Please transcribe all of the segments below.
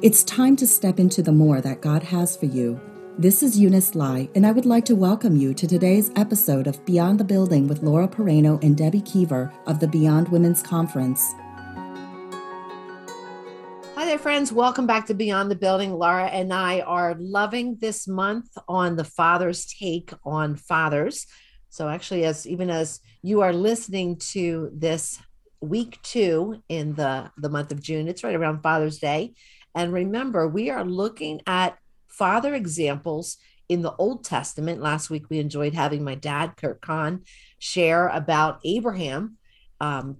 It's time to step into the more that God has for you. This is Eunice Lai, and I would like to welcome you to today's episode of Beyond the Building with Laura Pereno and Debbie Keever of the Beyond Women's Conference. Hi there, friends. Welcome back to Beyond the Building. Laura and I are loving this month on the Father's take on fathers. So, actually, as even as you are listening to this week two in the, the month of June. It's right around Father's Day. And remember, we are looking at father examples in the Old Testament. Last week, we enjoyed having my dad, Kurt Kahn, share about Abraham. Um,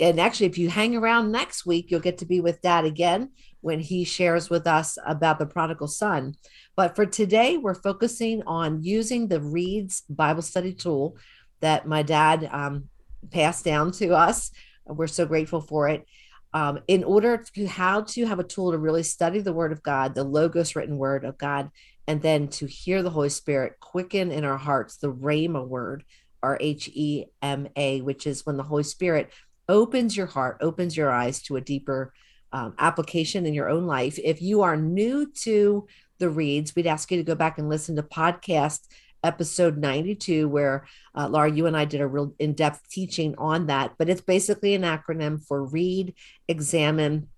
and actually, if you hang around next week, you'll get to be with dad again when he shares with us about the prodigal son. But for today, we're focusing on using the Reads Bible study tool that my dad um, passed down to us we're so grateful for it. Um, in order to how to have a tool to really study the word of God, the logos written word of God, and then to hear the Holy Spirit quicken in our hearts the Rhema word, R H E M A, which is when the Holy Spirit opens your heart, opens your eyes to a deeper um, application in your own life. If you are new to the reads, we'd ask you to go back and listen to podcast episode 92 where uh, laura you and i did a real in-depth teaching on that but it's basically an acronym for read examine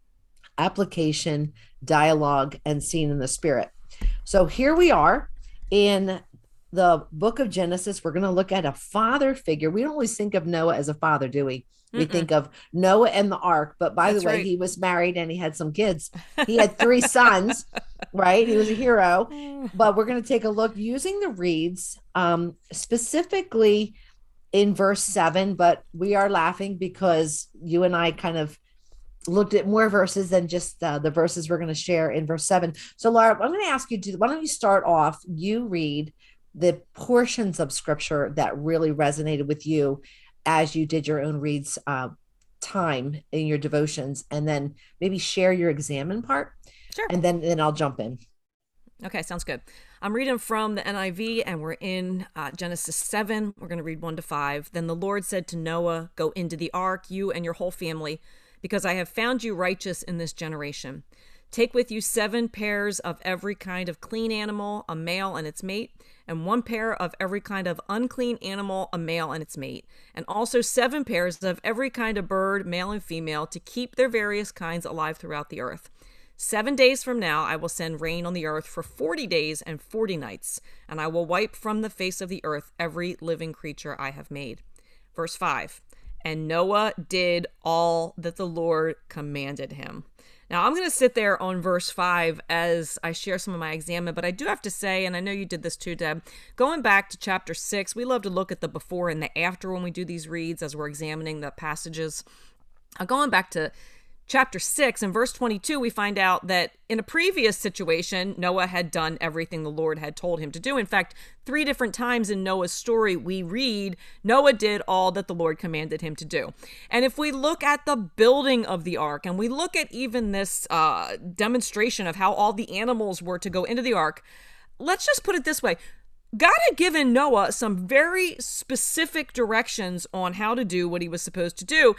application dialogue and seen in the spirit. So here we are in the book of genesis. We're going to look at a father figure. We don't always think of noah as a father do we we think of Noah and the ark, but by That's the way, right. he was married and he had some kids. He had three sons, right? He was a hero. But we're going to take a look using the reads, um, specifically in verse seven. But we are laughing because you and I kind of looked at more verses than just uh, the verses we're going to share in verse seven. So, Laura, I'm going to ask you to why don't you start off? You read the portions of scripture that really resonated with you as you did your own reads uh, time in your devotions and then maybe share your examine part sure. and then then i'll jump in. Okay sounds good. I'm reading from the niv and we're in uh, genesis 7 we're going to read 1 to 5 then the lord said to noah go into the ark you and your whole family because i have found you righteous in this generation take with you seven pairs of every kind of clean animal a male and its mate and one pair of every kind of unclean animal, a male and its mate, and also seven pairs of every kind of bird, male and female, to keep their various kinds alive throughout the earth. Seven days from now, I will send rain on the earth for forty days and forty nights, and I will wipe from the face of the earth every living creature I have made. Verse 5 And Noah did all that the Lord commanded him. Now, I'm going to sit there on verse 5 as I share some of my examine, but I do have to say, and I know you did this too, Deb, going back to chapter 6, we love to look at the before and the after when we do these reads as we're examining the passages. Uh, going back to chapter 6 and verse 22 we find out that in a previous situation noah had done everything the lord had told him to do. In fact three different times in noah's story we read noah did all that the lord commanded him to do. And if we look at the building of the ark and we look at even this uh, demonstration of how all the animals were to go into the ark let's just put it this way. God had given Noah some very specific directions on how to do what he was supposed to do.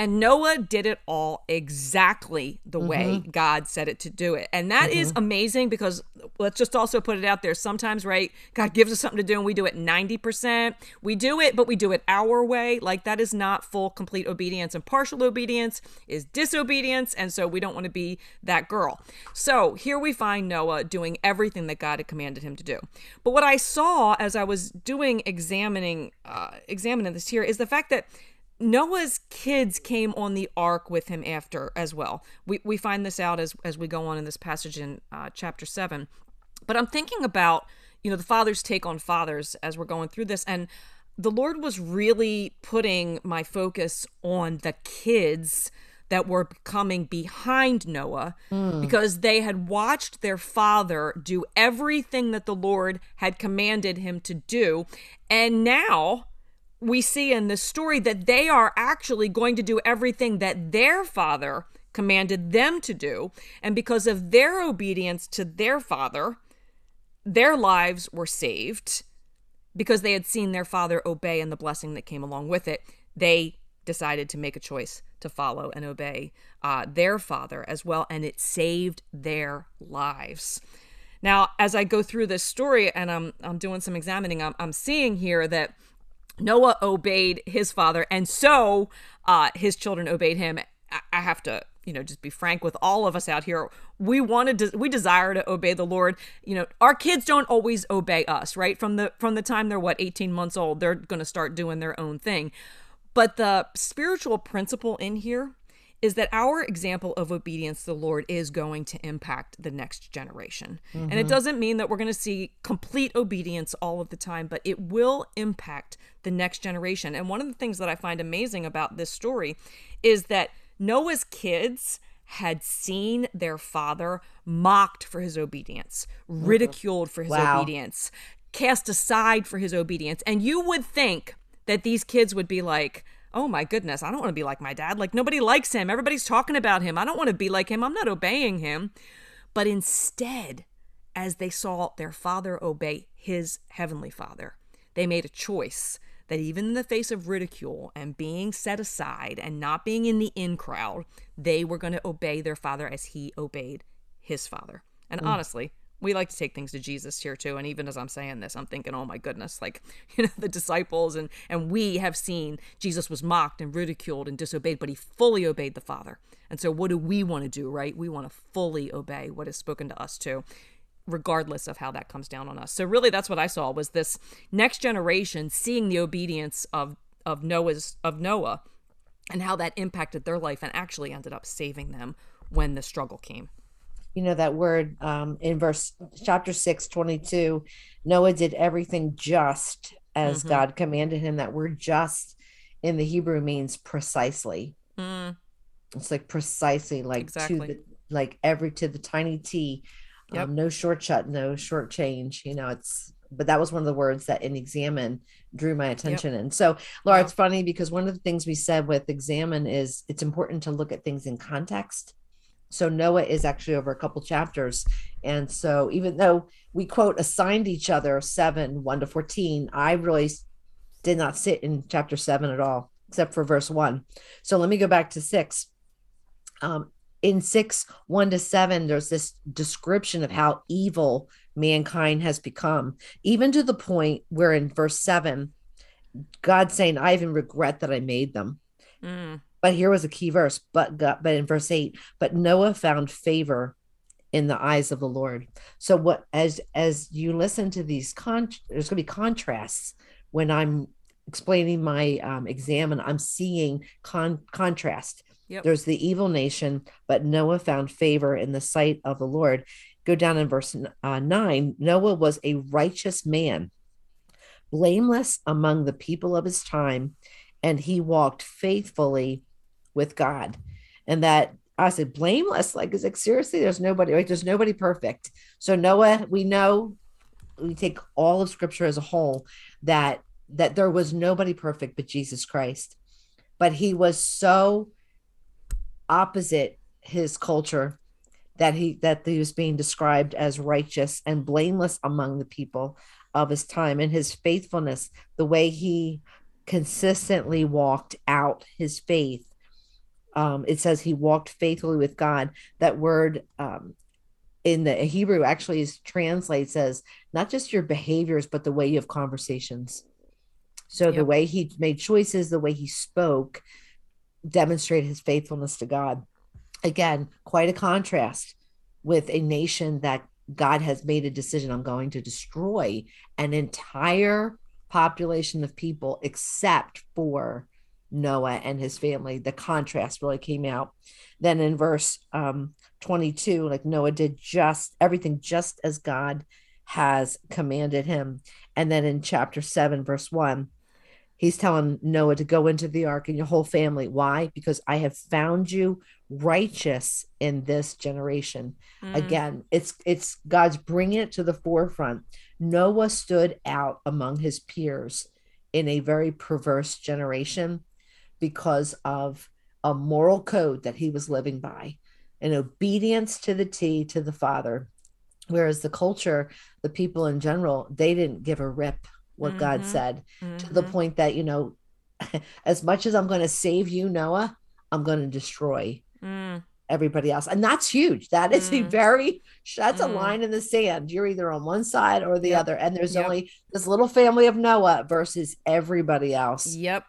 And Noah did it all exactly the mm-hmm. way God said it to do it. And that mm-hmm. is amazing because let's just also put it out there. Sometimes, right, God gives us something to do and we do it 90%. We do it, but we do it our way. Like that is not full, complete obedience. And partial obedience is disobedience. And so we don't want to be that girl. So here we find Noah doing everything that God had commanded him to do. But what I saw as I was doing examining, uh, examining this here is the fact that Noah's kids came on the ark with him after as well. We, we find this out as, as we go on in this passage in uh, chapter 7. But I'm thinking about, you know, the father's take on fathers as we're going through this. And the Lord was really putting my focus on the kids that were coming behind Noah mm. because they had watched their father do everything that the Lord had commanded him to do. And now we see in this story that they are actually going to do everything that their father commanded them to do. And because of their obedience to their father, their lives were saved because they had seen their father obey and the blessing that came along with it. They decided to make a choice to follow and obey uh, their father as well, and it saved their lives. Now, as I go through this story and I'm I'm doing some examining, I'm, I'm seeing here that Noah obeyed his father, and so uh, his children obeyed him. I have to you know just be frank with all of us out here. We wanted to we desire to obey the lord. You know our kids don't always obey us right? From the from the time they're what 18 months old they're going to start doing their own thing. But the spiritual principle in here is that our example of obedience to the Lord is going to impact the next generation. Mm-hmm. And it mm-hmm. doesn't mean that we're going to see complete obedience all of the time, but it will impact the next generation. And one of the things that I find amazing about this story is that Noah's kids had seen their father mocked for his obedience, mm-hmm. ridiculed for his wow. obedience, cast aside for his obedience. And you would think that these kids would be like, oh my goodness, I don't want to be like my dad. Like nobody likes him. Everybody's talking about him. I don't want to be like him. I'm not obeying him. But instead, as they saw their father obey his heavenly father, they made a choice that even in the face of ridicule and being set aside and not being in the in crowd, they were going to obey their father as he obeyed his father. And mm. honestly, we like to take things to Jesus here too. And even as I'm saying this, I'm thinking, oh my goodness, like, you know, the disciples and and we have seen Jesus was mocked and ridiculed and disobeyed, but he fully obeyed the Father. And so what do we want to do, right? We want to fully obey what is spoken to us too regardless of how that comes down on us. So really that's what I saw was this next generation seeing the obedience of of Noah's of Noah and how that impacted their life and actually ended up saving them when the struggle came. You know that word um, in verse chapter 6 22 Noah did everything just as mm-hmm. God commanded him. That word just in the Hebrew means precisely. Mm. It's like precisely like exactly. to the like every to the tiny t Yep. Um, no short shut, no short change. You know, it's but that was one of the words that in examine drew my attention. Yep. And so, Laura, wow. it's funny because one of the things we said with examine is it's important to look at things in context. So Noah is actually over a couple chapters. And so even though we quote assigned each other seven, one to 14, I really did not sit in chapter seven at all, except for verse one. So let me go back to six. Um, in six, one to seven, there's this description of how evil mankind has become, even to the point where in verse seven, God saying, I even regret that I made them. Mm. But here was a key verse, but God, but in verse eight, but Noah found favor in the eyes of the Lord. So what as as you listen to these con there's gonna be contrasts when I'm explaining my um, exam and I'm seeing con contrast Yep. There's the evil nation, but Noah found favor in the sight of the Lord. Go down in verse uh, 9 Noah was a righteous man, blameless among the people of his time, and he walked faithfully with God. And that I said, blameless, like, is like, seriously, there's nobody, right? There's nobody perfect. So, Noah, we know, we take all of scripture as a whole, that that there was nobody perfect but Jesus Christ. But he was so opposite his culture that he that he was being described as righteous and blameless among the people of his time and his faithfulness the way he consistently walked out his faith um, it says he walked faithfully with god that word um, in the hebrew actually is translates as not just your behaviors but the way you have conversations so yep. the way he made choices the way he spoke demonstrated his faithfulness to God. Again, quite a contrast with a nation that God has made a decision I'm going to destroy an entire population of people except for Noah and his family. The contrast really came out. Then in verse um, 22, like Noah did just everything just as God has commanded him. And then in chapter 7, verse 1, he's telling Noah to go into the ark and your whole family. Why? Because I have found you righteous in this generation. Mm. Again, it's it's God's bringing it to the forefront. Noah stood out among his peers in a very perverse generation because of a moral code that he was living by, an obedience to the T to the Father. Whereas the culture, the people in general, they didn't give a rip what mm-hmm. God said mm-hmm. to the mm-hmm. point that, you know, as much as I'm going to save you, Noah, I'm going to destroy mm. everybody else. And that's huge. That is mm. a very, that's mm. a line in the sand. You're either on one side or the yep. other. And there's yep. only this little family of Noah versus everybody else. Yep.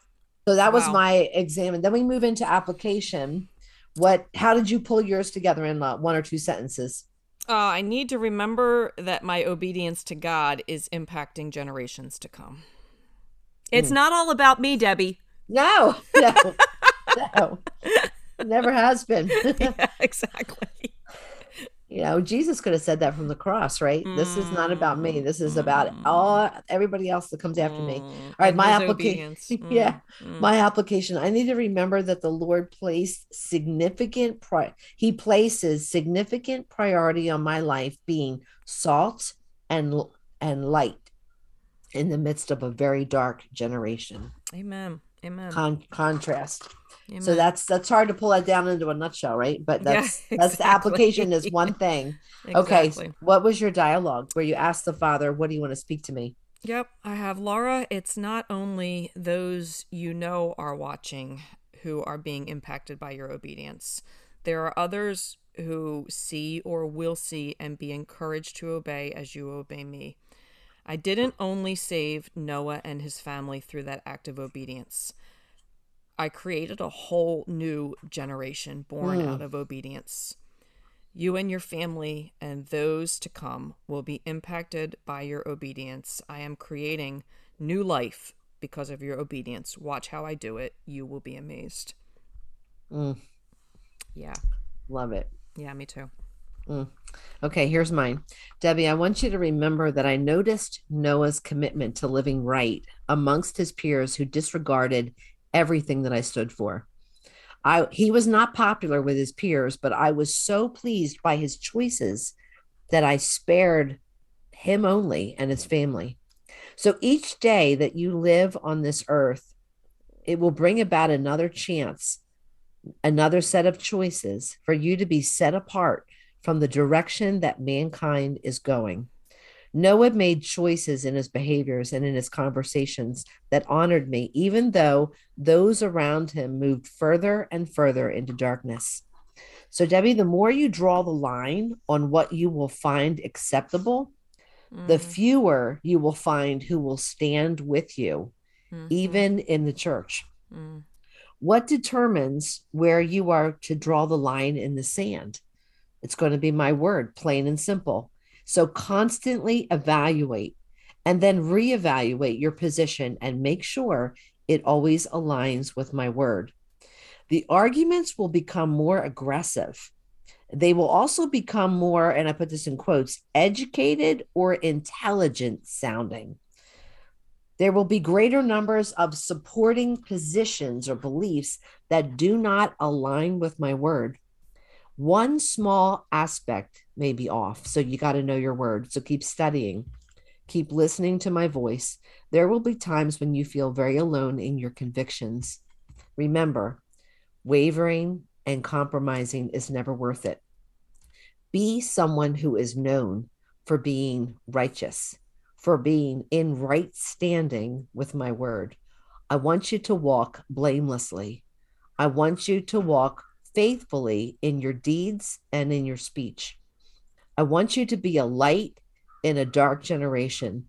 So that wow. was my exam. And then we move into application. What, how did you pull yours together in uh, one or two sentences? Uh, I need to remember that my obedience to God is impacting generations to come. It's mm. not all about me, Debbie. No, no, no. Never has been. yeah, exactly. You know, Jesus could have said that from the cross, right? Mm. This is not about me. This is about mm. all everybody else that comes after me. Mm. All right, my application. yeah, mm. my application. I need to remember that the Lord placed significant pri- He places significant priority on my life being salt and and light in the midst of a very dark generation. Amen. Amen. Con- contrast. Amen. So that's that's hard to pull that down into a nutshell, right? But that's yeah, exactly. that's the application is one thing. exactly. Okay. What was your dialogue where you asked the father, "What do you want to speak to me?" Yep, I have Laura. It's not only those you know are watching who are being impacted by your obedience. There are others who see or will see and be encouraged to obey as you obey me. I didn't only save Noah and his family through that act of obedience. I created a whole new generation born mm. out of obedience. You and your family and those to come will be impacted by your obedience. I am creating new life because of your obedience. Watch how I do it. You will be amazed. Mm. Yeah. Love it. Yeah, me too. Mm. Okay, here's mine. Debbie, I want you to remember that I noticed Noah's commitment to living right amongst his peers who disregarded everything that I stood for. I he was not popular with his peers, but I was so pleased by his choices that I spared him only and his family. So each day that you live on this earth, it will bring about another chance, another set of choices for you to be set apart from the direction that mankind is going. Noah made choices in his behaviors and in his conversations that honored me, even though those around him moved further and further into darkness. So, Debbie, the more you draw the line on what you will find acceptable, mm-hmm. the fewer you will find who will stand with you, mm-hmm. even in the church. Mm-hmm. What determines where you are to draw the line in the sand? It's going to be my word, plain and simple. So constantly evaluate and then reevaluate your position and make sure it always aligns with my word. The arguments will become more aggressive. They will also become more, and I put this in quotes, educated or intelligent sounding. There will be greater numbers of supporting positions or beliefs that do not align with my word one small aspect may be off. So you got to know your word. So keep studying, keep listening to my voice. There will be times when you feel very alone in your convictions. Remember, wavering and compromising is never worth it. Be someone who is known for being righteous, for being in right standing with my word. I want you to walk blamelessly. I want you to walk faithfully in your deeds and in your speech. I want you to be a light in a dark generation.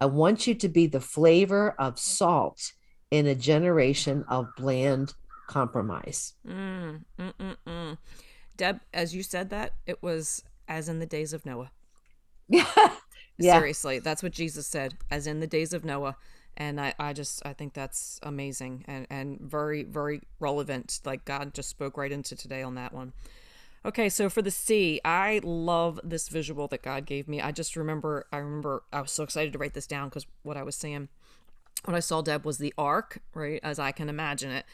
I want you to be the flavor of salt in a generation of bland compromise. Mm, mm, mm, mm. Deb, as you said that, it was as in the days of Noah. Yeah. yeah. Seriously, that's what Jesus said, as in the days of Noah and I, I just I think that's amazing and, and very very relevant like God just spoke right into today on that one okay so for the see I love this visual that God gave me. I just remember I remember I was so excited to write this down because what I was saying. What I saw Deb was the ark right as I can imagine it.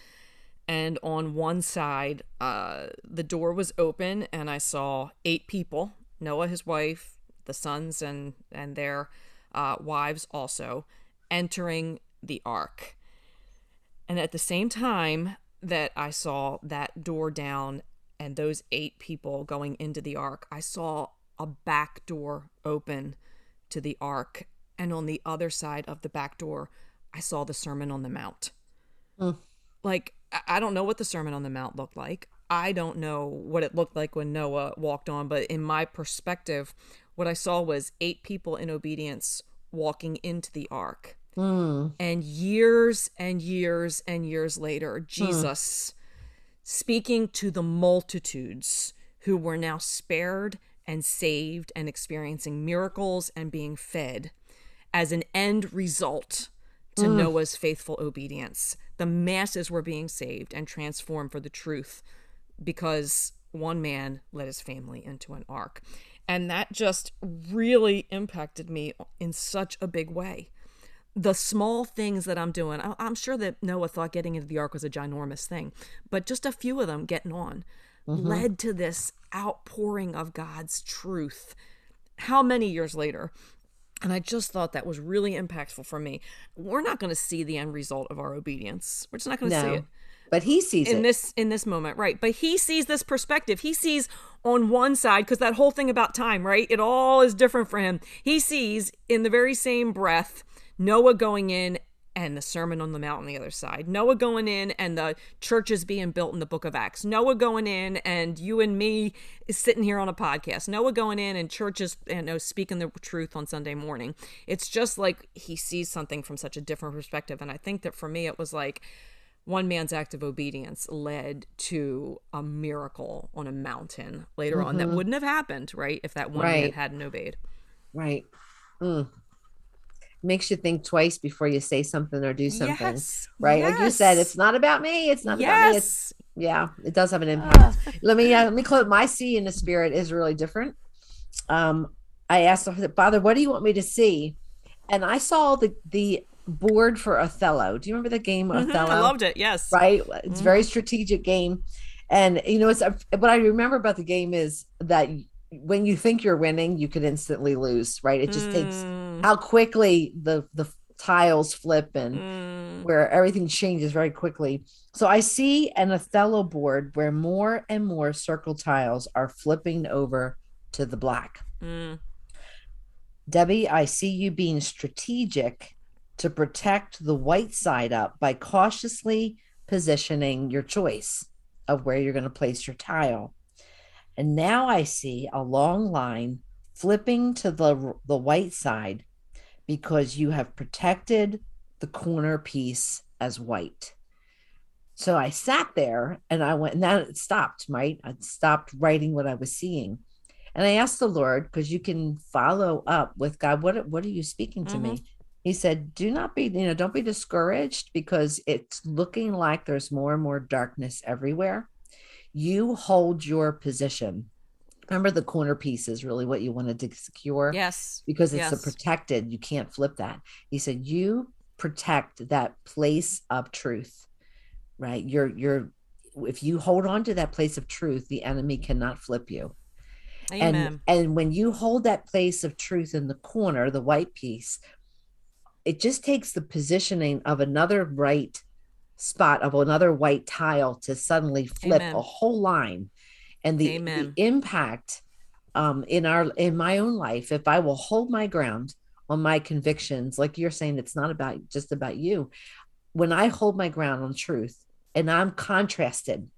And on one side uh, the door was open and I saw eight people Noah his wife the sons and and their uh, wives also entering the ark. And at the same time that I saw that door down and those eight people going into the ark, I saw a back door open to the ark. And on the other side of the back door, I saw the Sermon on the Mount. Mm. like I don't know what the Sermon on the Mount looked like. I don't know what it looked like when Noah walked on, but in my perspective, what I saw was eight people in obedience walking into the ark. Mm. And years and years and years later, hmm. Jesus mm. Speaking to the multitudes who were now spared and saved and experiencing miracles and being fed as an end result to mm. Noah's faithful obedience. The masses were being saved and transformed for the truth because one man led his family into an ark. And that just really impacted me in such a big way. The small things that I'm doing, I'm sure that Noah thought getting into the ark was a ginormous thing, but just a few of them getting on mm-hmm. led to this outpouring of God's truth. How many years later? And I just thought that was really impactful for me. We're not going to see the end result of our obedience. We're just not going to no, see it. But he sees in it. this in this moment, right? But he sees this perspective. He sees on one side because that whole thing about time, right? It all is different for him. He sees in the very same breath Noah going in and the Sermon on the Mount on the other side. Noah going in and the churches being built in the book of Acts. Noah going in and you and me is sitting here on a podcast. Noah going in and churches you know speaking the truth on Sunday morning. It's just like he sees something from such a different perspective. And I think that for me it was like one man's act of obedience led to a miracle on a mountain later mm-hmm. on that mm-hmm. wouldn't have happened, right, if that one right. man hadn't obeyed. Right. Mm makes you think twice before you say something or do something. Yes. Right. Yes. Like you said, it's not about me. It's not yes. about me. It's yeah, it does have an impact. Uh. Let me uh, let me close my see in the spirit is really different. Um, I asked Father, what do you want me to see? And I saw the the board for Othello. Do you remember the game mm-hmm. Othello? I loved it. Yes. Right. It's mm-hmm. very strategic game. And you know, it's what I remember about the game is that when you think you're winning, you could instantly lose, right? It just mm. takes how quickly the the tiles flip and mm. where everything changes very quickly. So I see an Othello board where more and more circle tiles are flipping over to the black. Mm. Debbie, I see you being strategic to protect the white side up by cautiously positioning your choice of where you're going to place your tile. And now I see a long line flipping to the, the white side because you have protected the corner piece as white. So I sat there and I went, and then it stopped, right? I stopped writing what I was seeing. And I asked the Lord, because you can follow up with God, what, what are you speaking to mm-hmm. me? He said, Do not be, you know, don't be discouraged because it's looking like there's more and more darkness everywhere you hold your position remember the corner piece is really what you wanted to secure yes because it's yes. a protected you can't flip that he said you protect that place of truth right you're you're if you hold on to that place of truth the enemy cannot flip you Amen. and and when you hold that place of truth in the corner the white piece it just takes the positioning of another right spot of another white tile to suddenly flip Amen. a whole line and the, the impact um, in our in my own life if i will hold my ground on my convictions like you're saying it's not about just about you when i hold my ground on truth and i'm contrasted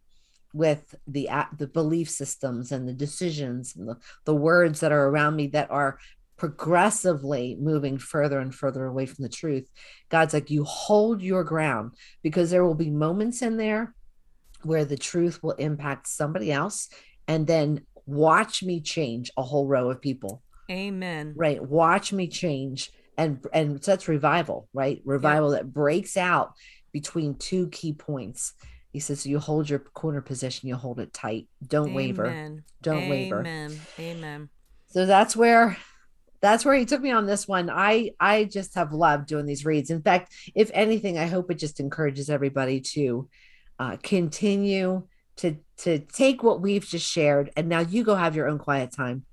with the the belief systems and the decisions and the, the words that are around me that are progressively moving further and further away from the truth. God's like, you hold your ground because there will be moments in there where the truth will impact somebody else. And then watch me change a whole row of people. Amen. Right. Watch me change. And and that's revival, right? Revival that breaks out between two key points. He says, you hold your corner position, you hold it tight. Don't Amen. waver. Don't Amen. waver. Amen. Amen. So that's where that's where he took me on this one. I I just have loved doing these reads. In fact, if anything, I hope it just encourages everybody to uh, continue to to take what we've just shared, and now you go have your own quiet time.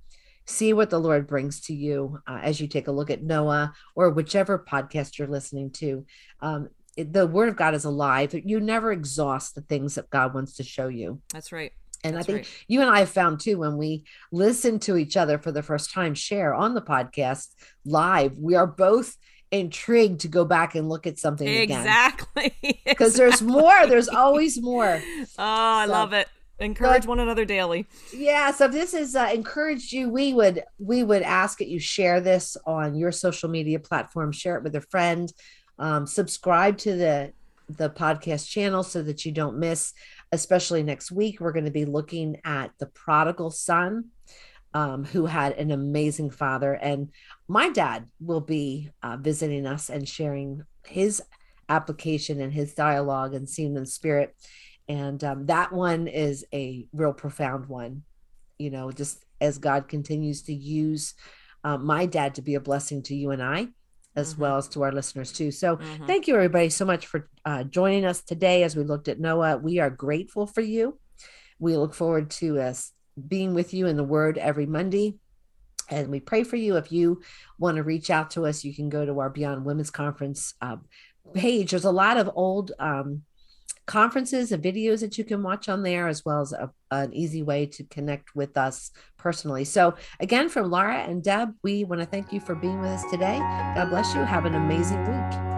See what the Lord brings to you uh, as you take a look at Noah or whichever podcast you're listening to. Um, it, the Word of God is alive. You never exhaust the things that God wants to show you. That's right. And That's I think right. you and I have found too when we listen to each other for the first time share on the podcast live, we are both intrigued to go back and look at something again. exactly. Because exactly. there's more there's always more. Oh i so, love it. Encourage one another daily. Yeah so if this has uh, encouraged you. We would we would ask that you share this on your social media platform share it with a friend um, subscribe to the the podcast channel so that you don't miss especially next week. We're going to be looking at the prodigal son um, who had an amazing father. And my dad will be uh, visiting us and sharing his application and his dialogue and seeing the spirit. And um, that one is a real profound one, you know, just as God continues to use uh, my dad to be a blessing to you and I, as mm-hmm. well as to our listeners too. So mm-hmm. thank you everybody so much for uh, joining us today as we looked at Noah. We are grateful for you. We look forward to us being with you in the Word every Monday. And we pray for you. If you want to reach out to us, you can go to our Beyond Women's Conference uh, page. There's a lot of old um, conferences and videos that you can watch on there, as well as a, an easy way to connect with us personally. So, again, from Laura and Deb, we want to thank you for being with us today. God bless you. Have an amazing week.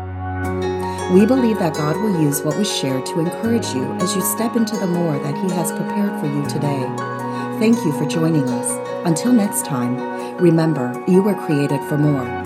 We believe that God will use what was shared to encourage you as you step into the more that He has prepared for you today. Thank you for joining us. Until next time, remember you were created for more.